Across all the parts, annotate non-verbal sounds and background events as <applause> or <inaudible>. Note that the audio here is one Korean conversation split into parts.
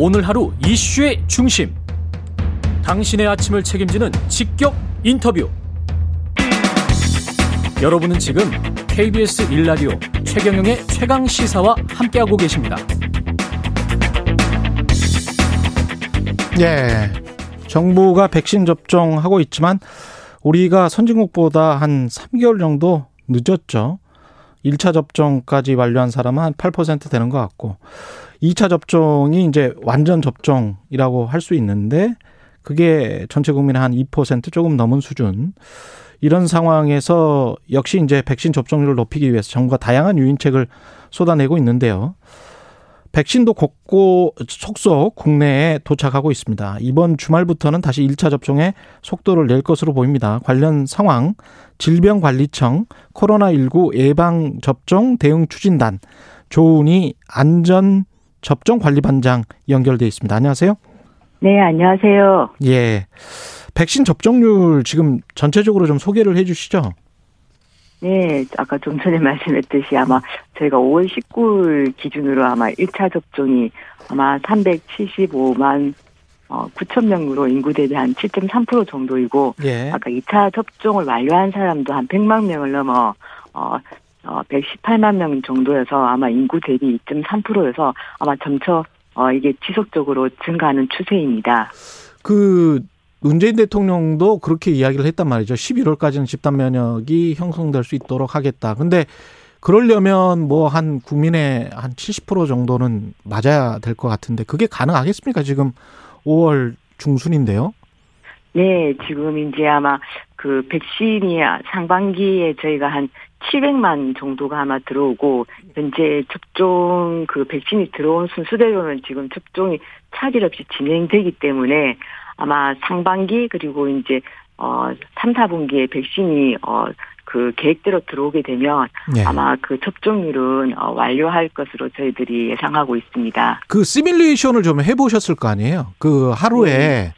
오늘 하루 이슈의 중심. 당신의 아침을 책임지는 직격 인터뷰. 여러분은 지금 KBS 일라디오 최경영의 최강 시사와 함께하고 계십니다. 예. 정부가 백신 접종하고 있지만 우리가 선진국보다 한 3개월 정도 늦었죠. 1차 접종까지 완료한 사람은 한 8% 되는 것 같고 2차 접종이 이제 완전 접종이라고 할 수 있는데 그게 전체 국민의 한 2% 조금 넘은 수준. 이런 상황에서 역시 이제 백신 접종률을 높이기 위해서 정부가 다양한 유인책을 쏟아내고 있는데요. 백신도 곳곳 속속 국내에 도착하고 있습니다. 이번 주말부터는 다시 1차 접종에 속도를 낼 것으로 보입니다. 관련 상황 질병관리청 코로나19 예방 접종 대응 추진단 조은희 안전 접종 관리 반장 연결돼 있습니다. 안녕하세요. 네, 안녕하세요. 예. 백신 접종률 지금 전체적으로 좀 소개를 해 주시죠. 네, 아까 좀 전에 <laughs> 말씀했듯이 아마 저희가 5월 19일 기준으로 아마 1차 접종이 아마 375만 어, 9천 명으로 인구 대비 한 7.3% 정도이고 예. 아까 2차 접종을 완료한 사람도 한 100만 명을 넘어 어, 어 118만 명 정도여서 아마 인구 대비 2.3%여서 아마 점차 어 이게 지속적으로 증가하는 추세입니다. 그 문재인 대통령도 그렇게 이야기를 했단 말이죠. 11월까지는 집단 면역이 형성될 수 있도록 하겠다. 근데 그러려면 뭐 한 국민의 한 70% 정도는 맞아야 될 것 같은데 그게 가능하겠습니까? 지금 5월 중순인데요. 네, 지금 이제 아마 그 백신이 상반기에 저희가 한 700만 정도가 아마 들어오고 현재 접종 그 백신이 들어온 순수대로는 지금 접종이 차질 없이 진행되기 때문에 아마 상반기 그리고 이제 어 3, 4분기에 백신이 어그 계획대로 들어오게 되면 네. 아마 그 접종률은 어 완료할 것으로 저희들이 예상하고 있습니다. 그 시뮬레이션을 좀 해보셨을 거 아니에요? 그 하루에 네.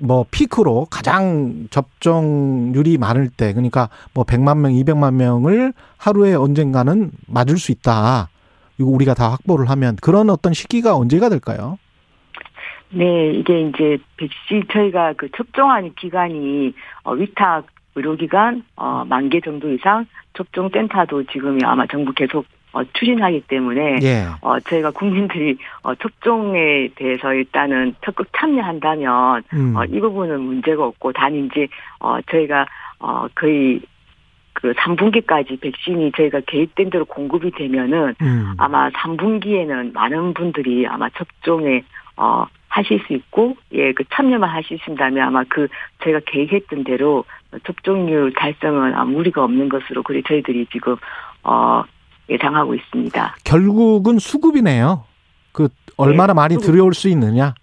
뭐 피크로 가장 접종률이 많을 때 그러니까 뭐 100만 명, 200만 명을 하루에 언젠가는 맞을 수 있다. 이거 우리가 다 확보를 하면 그런 어떤 시기가 언제가 될까요? 네, 이게 이제 백신 저희가 그 접종하는 기간이 어, 위탁 의료기관 어, 만개 정도 이상 접종 센터도 지금이 아마 정부 계속 어, 추진하기 때문에 예. 어, 저희가 국민들이 어, 접종에 대해서 일단은 적극 참여한다면 음. 어, 이 부분은 문제가 없고 단 이제 어, 저희가 어, 거의 그 3분기까지 백신이 저희가 계획된 대로 공급이 되면은 음. 아마 3분기에는 많은 분들이 아마 접종에 어 하실 수 있고 예 그 참여만 하실 수 있다면 아마 그 저희가 계획했던 대로 접종률 달성은 아무 무리가 없는 것으로 그리 저희들이 지금 어 예상하고 있습니다. 결국은 수급이네요. 그 얼마나 많이 수급. 들여올 수 있느냐.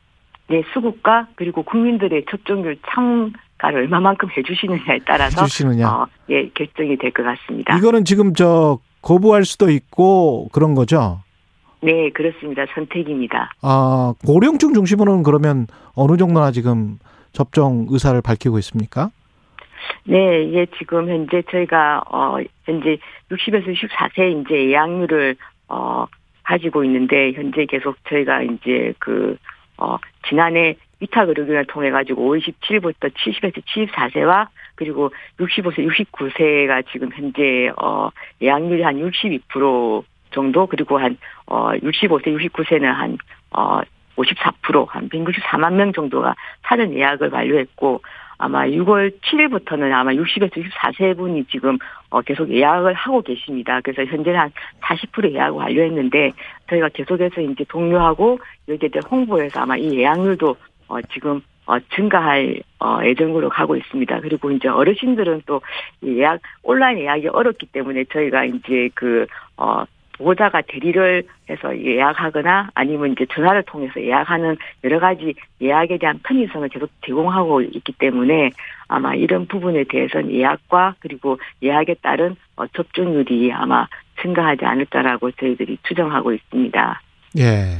네 수급과 그리고 국민들의 접종률 참가를 얼마만큼 해주시느냐에 따라서 해주시느냐. 어, 예 결정이 될 것 같습니다. 이거는 지금 저 거부할 수도 있고 그런 거죠. 네 그렇습니다. 선택입니다. 아, 고령층 중심으로는 그러면 어느 정도나 지금 접종 의사를 밝히고 있습니까? 네, 이게 지금 현재 저희가 어 현재 60에서 64세 이제 예약률을 어 가지고 있는데 현재 계속 저희가 이제 그어 지난해 위탁 의료기관을 통해 가지고 5월 17일부터 70에서 74세와 그리고 65세, 69세가 지금 현재 어 예약률이 한 62% 정도 그리고 한어 65세, 69세는 한어 54%, 한 194만 명 정도가 사전 예약을 완료했고, 아마 6월 7일부터는 아마 60에서 64세 분이 지금 어, 계속 예약을 하고 계십니다. 그래서 현재는 한 40% 예약을 완료했는데, 저희가 계속해서 이제 동료하고 여기에 대해 홍보해서 아마 이 예약률도 어, 지금 어, 증가할 어, 예정으로 가고 있습니다. 그리고 이제 어르신들은 또 예약, 온라인 예약이 어렵기 때문에 저희가 이제 그, 어, 보호자가 대리를 해서 예약하거나 아니면 이제 전화를 통해서 예약하는 여러 가지 예약에 대한 편의성을 계속 제공하고 있기 때문에 아마 이런 부분에 대해서는 예약과 그리고 예약에 따른 어, 접종률이 아마 증가하지 않을까라고 저희들이 추정하고 있습니다. 예.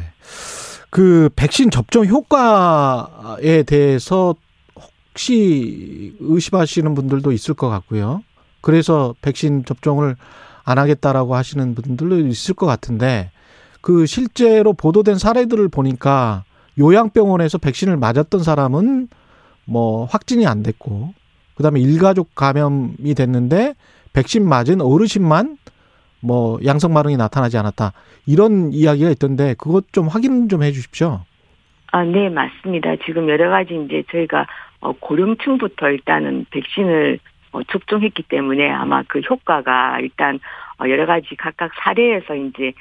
그 백신 접종 효과에 대해서 혹시 의심하시는 분들도 있을 것 같고요. 그래서 백신 접종을 안 하겠다라고 하시는 분들도 있을 것 같은데 그 실제로 보도된 사례들을 보니까 요양병원에서 백신을 맞았던 사람은 뭐 확진이 안 됐고 그다음에 일가족 감염이 됐는데 백신 맞은 어르신만 뭐 양성 반응이 나타나지 않았다. 이런 이야기가 있던데 그것 좀 확인 좀 해 주십시오. 아, 네, 맞습니다. 지금 여러 가지 이제 저희가 어, 고령층부터 일단은 백신을 어, 접종했기 때문에 아마 그 효과가 일단 어, 여러 가지 각각 사례에서 이제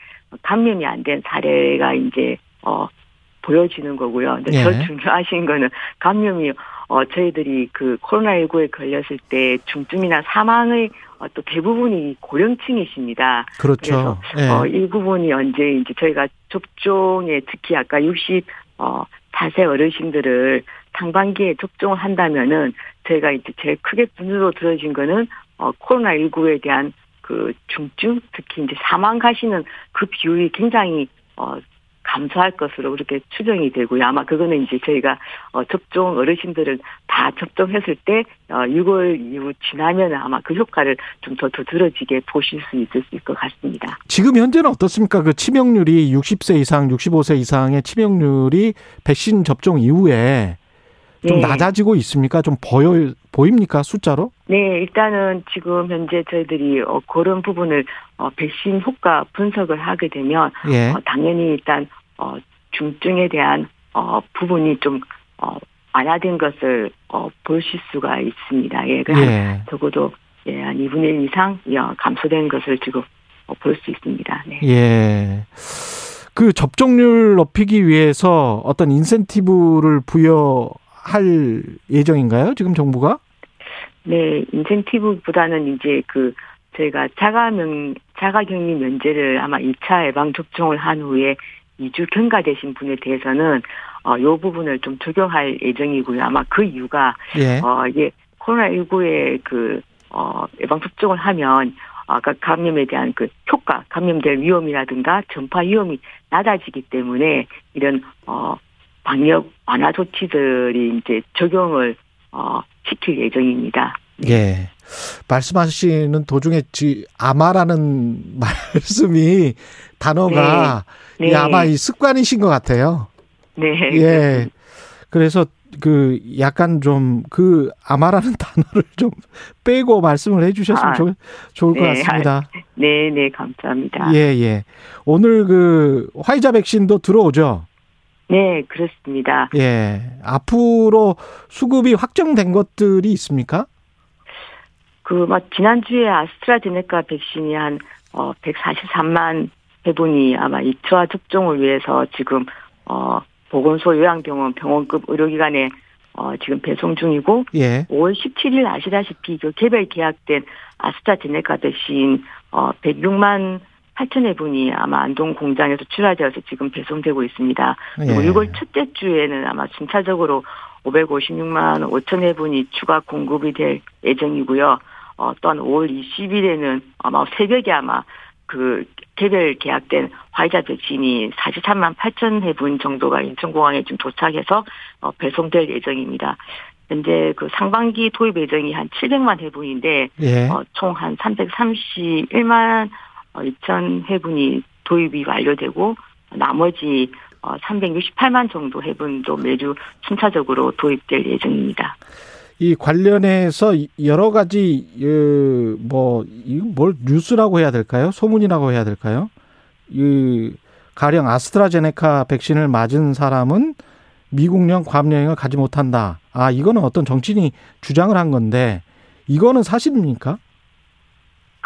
감염이 안 된 사례가 이제 어 보여지는 거고요. 근데 예. 더 중요하신 거는 감염이 어 저희들이 그 코로나19에 걸렸을 때 중증이나 사망의 어, 또 대부분이 고령층이십니다. 그렇죠. 예. 어, 이 부분이 언제 이제 저희가 접종에 특히 아까 60, 어, 4세 어르신들을 상반기에 접종을 한다면은 저희가 이제 제일 크게 분으로 들어진 거는 어, 코로나19에 대한 그 중증 특히 이제 사망 가시는 그 비율이 굉장히 어, 감소할 것으로 그렇게 추정이 되고요. 아마 그거는 이제 저희가 어, 접종 어르신들을 다 접종했을 때 어, 6월 이후 지나면 아마 그 효과를 좀 더 두드러지게 보실 수 있을 것 같습니다. 지금 현재는 어떻습니까? 그 치명률이 60세 이상, 65세 이상의 치명률이 백신 접종 이후에 좀 네. 낮아지고 있습니까? 좀 보여 보입니까? 숫자로? 네, 일단은 지금 현재 저희들이 어, 그런 부분을 어, 백신 효과 분석을 하게 되면 예. 어, 당연히 일단 어, 중증에 대한 어, 부분이 좀 어, 완화된 것을 어, 보실 수가 있습니다. 예, 그 예. 적어도 예, 한 2분의 1 이상 어, 감소된 것을 지금 어, 볼수 있습니다. 네. 예. 그 접종률 높이기 위해서 어떤 인센티브를 부여 할 예정인가요? 지금 정부가? 네, 인센티브보다는 이제 그 저희가 자가명 자가격리 면제를 아마 2차 예방 접종을 한 후에 2주 경과되신 분에 대해서는 어, 요 부분을 좀 적용할 예정이고요. 아마 그 이유가 예. 어, 이게 코로나 19의 그, 어, 예방 접종을 하면, 아까 감염에 대한 그 효과, 감염될 위험이라든가 전파 위험이 낮아지기 때문에 이런, 어, 방역 완화 조치들이 이제 적용을, 어, 시킬 예정입니다. 예. 말씀하시는 도중에 지 아마라는 <laughs> 말씀이 단어가 네. 이 아마 이 습관이신 것 같아요. 네. 예. 그래서 그 약간 좀 그 아마라는 <laughs> 단어를 좀 빼고 말씀을 해주셨으면 아, 좋, 좋을 것 네. 같습니다. 네, 네, 감사합니다. 예, 예. 오늘 그 화이자 백신도 들어오죠. 네, 그렇습니다. 예. 앞으로 수급이 확정된 것들이 있습니까? 그, 막, 지난주에 아스트라제네카 백신이 한, 어, 143만 회분이 아마 2차 접종을 위해서 지금, 어, 보건소 요양병원 병원급 의료기관에, 어, 지금 배송 중이고, 예. 5월 17일 아시다시피 그 개별 계약된 아스트라제네카 백신, 어, 106만 8천 회분이 아마 안동 공장에서 출하되어서 지금 배송되고 있습니다. 그리고 예. 6월 첫째 주에는 아마 순차적으로 556만 5천 회분이 추가 공급이 될 예정이고요. 어, 또한 5월 20일에는 아마 새벽에 아마 그 개별 계약된 화이자 백신이 43만 8천 회분 정도가 인천공항에 좀 도착해서 어, 배송될 예정입니다. 현재 그 상반기 도입 예정이 한 700만 회분인데 예. 어, 총 한 331만 2천 회분이 도입이 완료되고 나머지 어, 368만 정도 회분도 매주 순차적으로 도입될 예정입니다. 이 관련해서 여러 가지 그, 뭐 이거 뭘 뉴스라고 해야 될까요? 소문이라고 해야 될까요? 이 가령 아스트라제네카 백신을 맞은 사람은 미국령 괌여행을 가지 못한다. 아 이거는 어떤 정치인이 주장을 한 건데 이거는 사실입니까?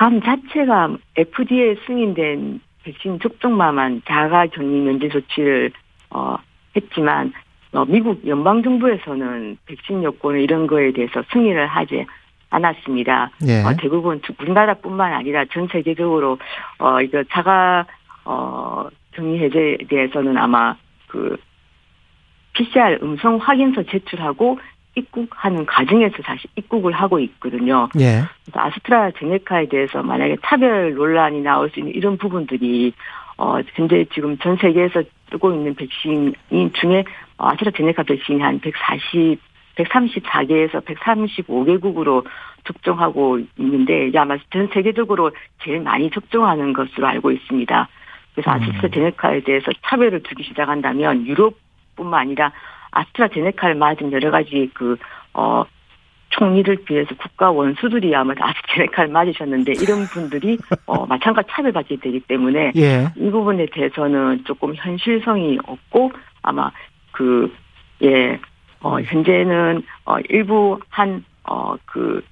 감 자체가 FDA 승인된 백신 접종만만 자가 격리 면제 조치를 어, 했지만 어, 미국 연방 정부에서는 백신 여권 이런 거에 대해서 승인을 하지 않았습니다. 예. 어, 대부분 우리나라뿐만 아니라 전 세계적으로 어 이거 자가 어 격리 해제에 대해서는 아마 그 PCR 음성 확인서 제출하고 입국하는 과정에서 사실 입국을 하고 있거든요. 예. 그래서 아스트라제네카에 대해서 만약에 차별 논란이 나올 수 있는 이런 부분들이 어 현재 지금 전 세계에서 쓰고 있는 백신 중에 어, 아스트라제네카 백신이 한 140, 134개에서 135개국으로 접종하고 있는데 이제 아마 전 세계적으로 제일 많이 접종하는 것으로 알고 있습니다. 그래서 음. 아스트라제네카에 대해서 차별을 두기 시작한다면 유럽 뿐만 아니라 아스트라제네카를 맞은 여러 가지 그, 어, 총리를 비해서 국가 원수들이 아마 아스트라제네카를 맞으셨는데 이런 분들이 어, <laughs> 마찬가지 차별받게 되기 때문에 예. 이 부분에 대해서는 조금 현실성이 없고 아마 그, 예, 어, 현재는 어, 일부 한, 어, 그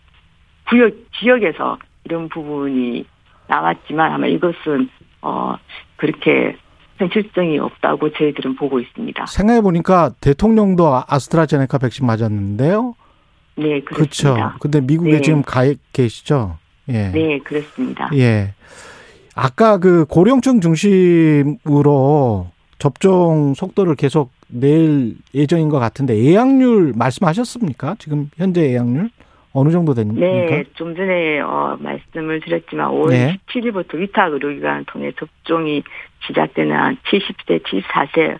구역, 지역에서 이런 부분이 나왔지만 아마 이것은 어, 그렇게 현실성이 없다고 저희들은 보고 있습니다. 생각해 보니까 대통령도 아- 아스트라제네카 백신 맞았는데요. 네, 그렇죠. 그렇습니다. 근데 미국에 네. 지금 가 계시죠? 예. 네, 그렇습니다. 예. 아까 그 고령층 중심으로 접종 속도를 계속 낼 예정인 것 같은데 예약률 말씀하셨습니까? 지금 현재 예약률 어느 정도 됩니까? 네, 좀 전에 어, 말씀을 드렸지만 5월 네. 17일부터 위탁 의료기관을 통해 접종이 시작되는 한 70세, 74세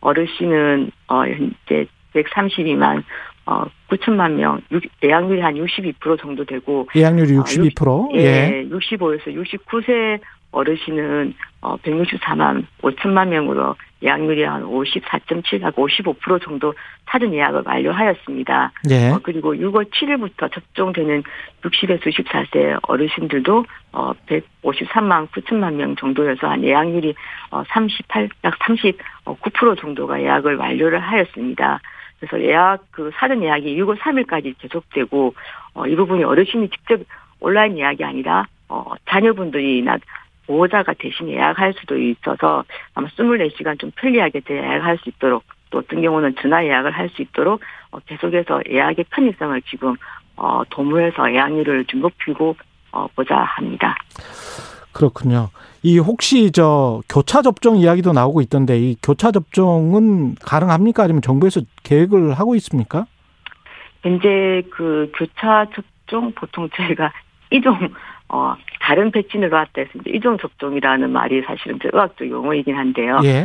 어르신은 어, 현재 132만 어, 9천만 명, 육- 예약률이 한 62% 정도 되고 예약률이 아, 62%. 예. 예, 65에서 69세 어르신은 어 164만 5천만 명으로 예약률이 한 54.7하고 55% 정도 사전 예약을 완료하였습니다. 예. 어, 그리고 6월 7일부터 접종되는 60에서 64세 어르신들도 어 153만 9천만 명 정도여서 한 예약률이 어 38, 약 39% 정도가 예약을 완료를 하였습니다. 그래서 예약 그 사전 예약이 6월 3일까지 계속되고 어, 이 부분이 어르신이 직접 온라인 예약이 아니라 어, 자녀분들이나 보호자가 대신 예약할 수도 있어서 아마 24시간 좀 편리하게 예약할 수 있도록 또 어떤 경우는 전화 예약을 할 수 있도록 어, 계속해서 예약의 편의성을 지금 어, 도모해서 예약률을 좀 높이고 어, 보자 합니다. 그렇군요. 이 혹시 저 교차 접종 이야기도 나오고 있던데 이 교차 접종은 가능합니까? 아니면 정부에서 계획을 하고 있습니까? 현재 그 교차 접종 보통 저희가 <laughs> 이종 어 다른 백신으로 왔다 해서 이제 이종 접종이라는 말이 사실은 저 의학적 용어이긴 한데요. 예.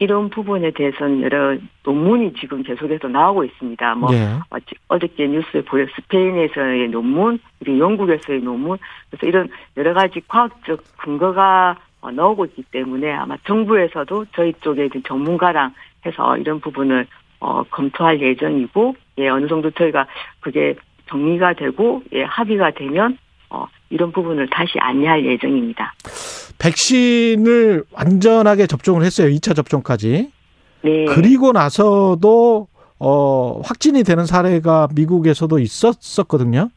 이런 부분에 대해서는 여러 논문이 지금 계속해서 나오고 있습니다. 뭐 예. 어, 지- 어저께 뉴스에 보여 스페인에서의 논문, 그리고 영국에서의 논문, 그래서 이런 여러 가지 과학적 근거가 어, 나오고 있기 때문에 아마 정부에서도 저희 쪽에 전문가랑 해서 이런 부분을 어, 검토할 예정이고, 예, 어느 정도 저희가 그게 정리가 되고, 예, 합의가 되면, 어, 이런 부분을 다시 안내할 예정입니다. 백신을 완전하게 접종을 했어요. 2차 접종까지. 네. 그리고 나서도 어 확진이 되는 사례가 미국에서도 있었었거든요.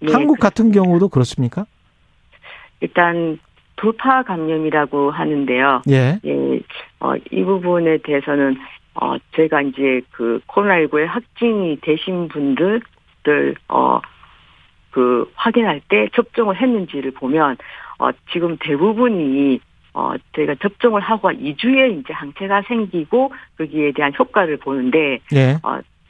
네, 한국 같은 그렇습니다. 경우도 그렇습니까? 일단 돌파 감염이라고 하는데요. 예. 예, 어, 이 부분에 대해서는, 어, 저희가 이제 그 코로나19에 확진이 되신 분들을, 어, 그 확인할 때 접종을 했는지를 보면, 어, 지금 대부분이, 어, 저희가 접종을 하고 2주에 이제 항체가 생기고 거기에 대한 효과를 보는데, 예.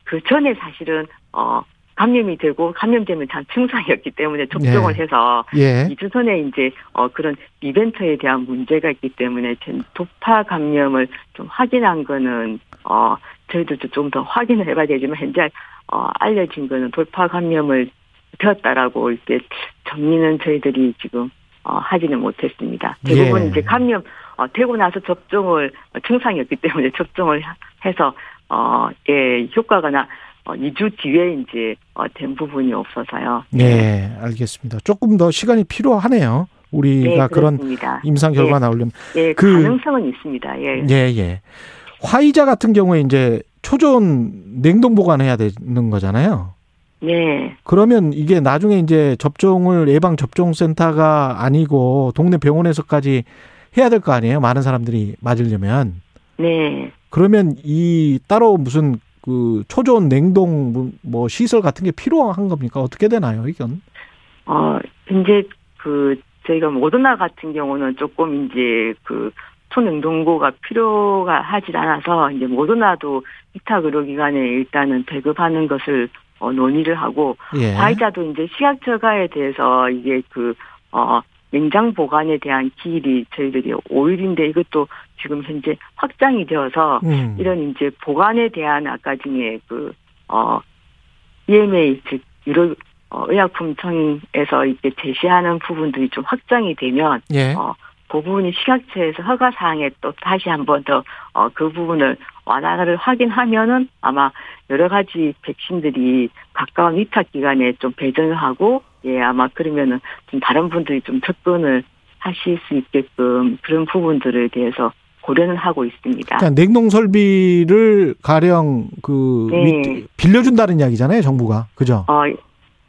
그 전에 사실은, 어, 감염이 되고 감염되면 참 증상이었기 때문에 접종을 네. 해서 예. 2주 전에 이제 어 그런 이벤트에 대한 문제가 있기 때문에 전 도파 감염을 좀 확인한 거는 어 저희들도 좀 더 확인을 해봐야 되지만 현재 어 알려진 거는 돌파 감염을 되었다라고 이렇게 정리는 저희들이 지금 어 하지는 못했습니다. 대부분 예. 이제 감염 어 되고 나서 접종을 어, 증상이었기 때문에 접종을 해서 어 예 효과가 나 어, 2주 뒤에 이제 어, 된 부분이 없어서요. 예, 알겠습니다. 조금 더 시간이 필요하네요. 우리가 네, 그런. 임상 결과 나오려면 예, 그- 가능성은 있습니다. 예. 예, 예. 화이자 같은 경우에 이제 초전 냉동 보관해야 되는 거잖아요. 네. 그러면 이게 나중에 이제 접종을 예방 접종 센터가 아니고 동네 병원에서까지 해야 될 거 아니에요? 많은 사람들이 맞으려면. 네. 그러면 이 따로 무슨 그 초전 냉동 뭐- 뭐 시설 같은 게 필요한 겁니까? 어떻게 되나요, 이건? 어, 현재 그, 저희가 모더나 같은 경우는 조금 이제 그, 초냉동고가 필요가 하질 않아서 이제 모더나도 위탁 의료기관에 일단은 배급하는 것을 어, 논의를 하고 예. 화이자도 이제 식약 처가에 대해서 이게 그, 어, 냉장 보관에 대한 기일이 저희들이 5일인데 이것도 지금 현재 확장이 되어서 음. 이런 이제 보관에 대한 아까 중에 그, 어, EMA, 즉, 유로, 어, 의약품청에서 이렇게 제시하는 부분들이 좀 확장이 되면, 예. 어, 그 부분이 식약처에서 허가 사항에 또 다시 한번 더어그 부분을 완화를 확인하면은 아마 여러 가지 백신들이 가까운 위탁 기간에 좀 배정을 하고 예 아마 그러면은 좀 다른 분들이 좀 접근을 하실 수 있게끔 그런 부분들에 대해서 고려는 하고 있습니다. 그러니까 냉동 설비를 가령 그 네. 위- 빌려준다는 이야기잖아요, 정부가. 그죠? 어,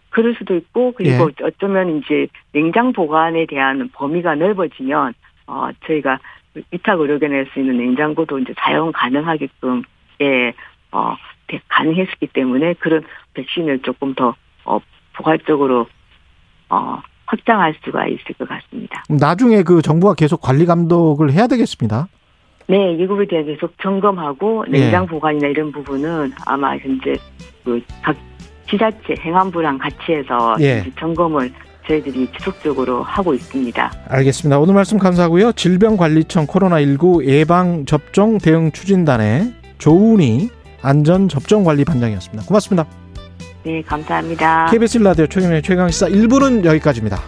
그럴 수도 있고, 그리고 예. 어쩌면 이제 냉장 보관에 대한 범위가 넓어지면, 어, 저희가 위탁 의료견에 낼수 있는 냉장고도 이제 사용 가능하게끔, 예, 어, 되- 가능했기 때문에 그런 백신을 조금 더, 어, 포괄적으로, 어, 확장할 수가 있을 것 같습니다. 나중에 그 정부가 계속 관리 감독을 해야 되겠습니다. 네, 이급에 대해 계속 점검하고 예. 냉장 보관이나 이런 부분은 아마 현재 그 각 지자체 행안부랑 같이 해서 예. 점검을 저희들이 지속적으로 하고 있습니다. 알겠습니다. 오늘 말씀 감사하고요. 질병관리청 코로나19 예방접종 대응 추진단의 조은희 안전접종관리반장이었습니다. 고맙습니다. 네, 감사합니다. KBS 라디오 최경의 최강시사 1부는 여기까지입니다.